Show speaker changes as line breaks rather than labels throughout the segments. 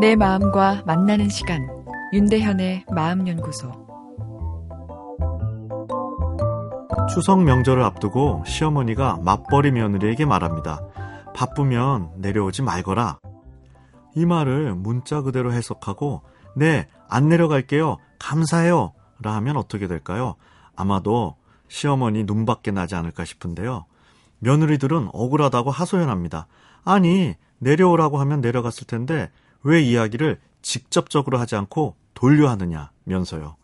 내 마음과 만나는 시간 윤대현의 마음연구소
추석 명절을 앞두고 시어머니가 맞벌이 며느리에게 말합니다. 바쁘면 내려오지 말거라. 이 말을 문자 그대로 해석하고 네, 안 내려갈게요. 감사해요. 라 하면 어떻게 될까요? 아마도 시어머니 눈밖에 나지 않을까 싶은데요. 며느리들은 억울하다고 하소연합니다. 아니, 내려오라고 하면 내려갔을 텐데 왜 이야기를 직접적으로 하지 않고 돌려 하느냐면서요.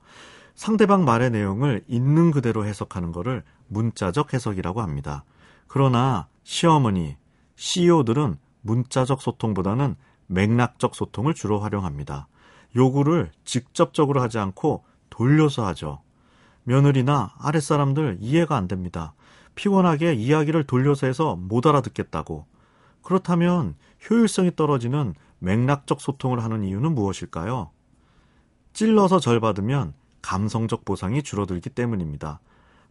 상대방 말의 내용을 있는 그대로 해석하는 것을 문자적 해석이라고 합니다. 그러나 시어머니, CEO들은 문자적 소통보다는 맥락적 소통을 주로 활용합니다. 요구를 직접적으로 하지 않고 돌려서 하죠. 며느리나 아랫사람들 이해가 안 됩니다. 피곤하게 이야기를 돌려서 해서 못 알아듣겠다고. 그렇다면 효율성이 떨어지는 맥락적 소통을 하는 이유는 무엇일까요? 찔러서 절 받으면 감성적 보상이 줄어들기 때문입니다.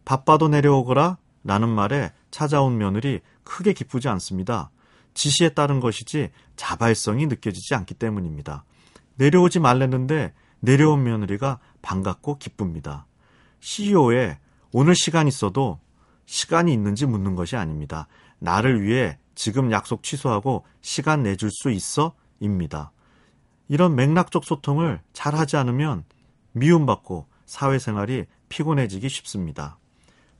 바빠도 내려오거라 라는 말에 찾아온 며느리 크게 기쁘지 않습니다. 지시에 따른 것이지 자발성이 느껴지지 않기 때문입니다. 내려오지 말랬는데 내려온 며느리가 반갑고 기쁩니다. CEO의 오늘 시간 있어도 시간이 있는지 묻는 것이 아닙니다. 나를 위해 지금 약속 취소하고 시간 내줄 수 있어? 입니다. 이런 맥락적 소통을 잘 하지 않으면 미움받고 사회생활이 피곤해지기 쉽습니다.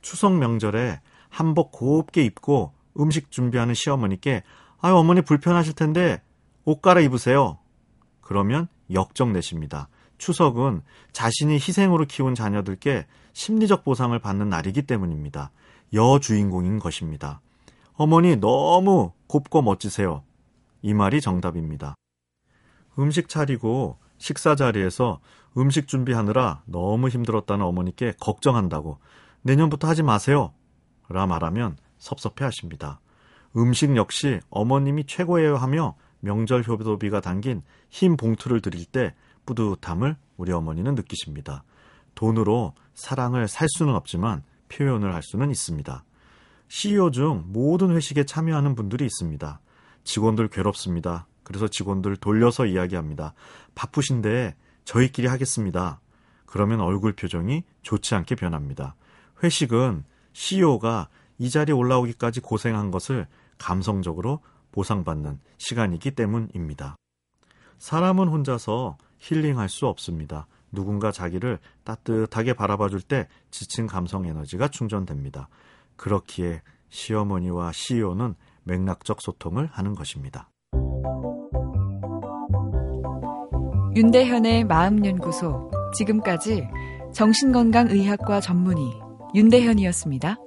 추석 명절에 한복 곱게 입고 음식 준비하는 시어머니께 아 어머니 불편하실 텐데 옷 갈아입으세요. 그러면 역정 내십니다. 추석은 자신이 희생으로 키운 자녀들께 심리적 보상을 받는 날이기 때문입니다. 여주인공인 것입니다. 어머니 너무 곱고 멋지세요. 이 말이 정답입니다. 음식 차리고 식사 자리에서 음식 준비하느라 너무 힘들었다는 어머니께 걱정한다고 내년부터 하지 마세요. 라 말하면 섭섭해 하십니다. 음식 역시 어머님이 최고예요 하며 명절 효도비가 담긴 흰 봉투를 드릴 때 뿌듯함을 우리 어머니는 느끼십니다. 돈으로 사랑을 살 수는 없지만 표현을 할 수는 있습니다. CEO 중 모든 회식에 참여하는 분들이 있습니다. 직원들 괴롭습니다. 그래서 직원들 돌려서 이야기합니다. 바쁘신데 저희끼리 하겠습니다. 그러면 얼굴 표정이 좋지 않게 변합니다. 회식은 CEO가 이 자리에 올라오기까지 고생한 것을 감성적으로 보상받는 시간이기 때문입니다. 사람은 혼자서 힐링할 수 없습니다. 누군가 자기를 따뜻하게 바라봐 줄 때 지친 감성 에너지가 충전됩니다. 그렇기에 시어머니와 CEO는 맥락적 소통을 하는 것입니다.
윤대현의 마음연구소. 지금까지 정신건강의학과 전문의 윤대현이었습니다.